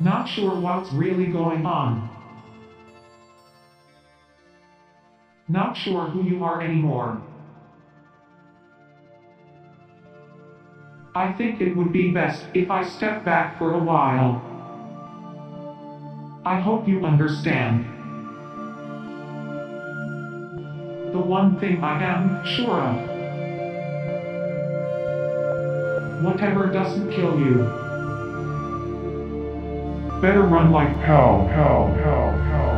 Not sure what's really going on. Not sure who you are anymore. I think it would be best if I step back for a while. I hope you understand. The one thing I am sure of. Whatever doesn't kill you. Better run like hell, hell, hell, hell.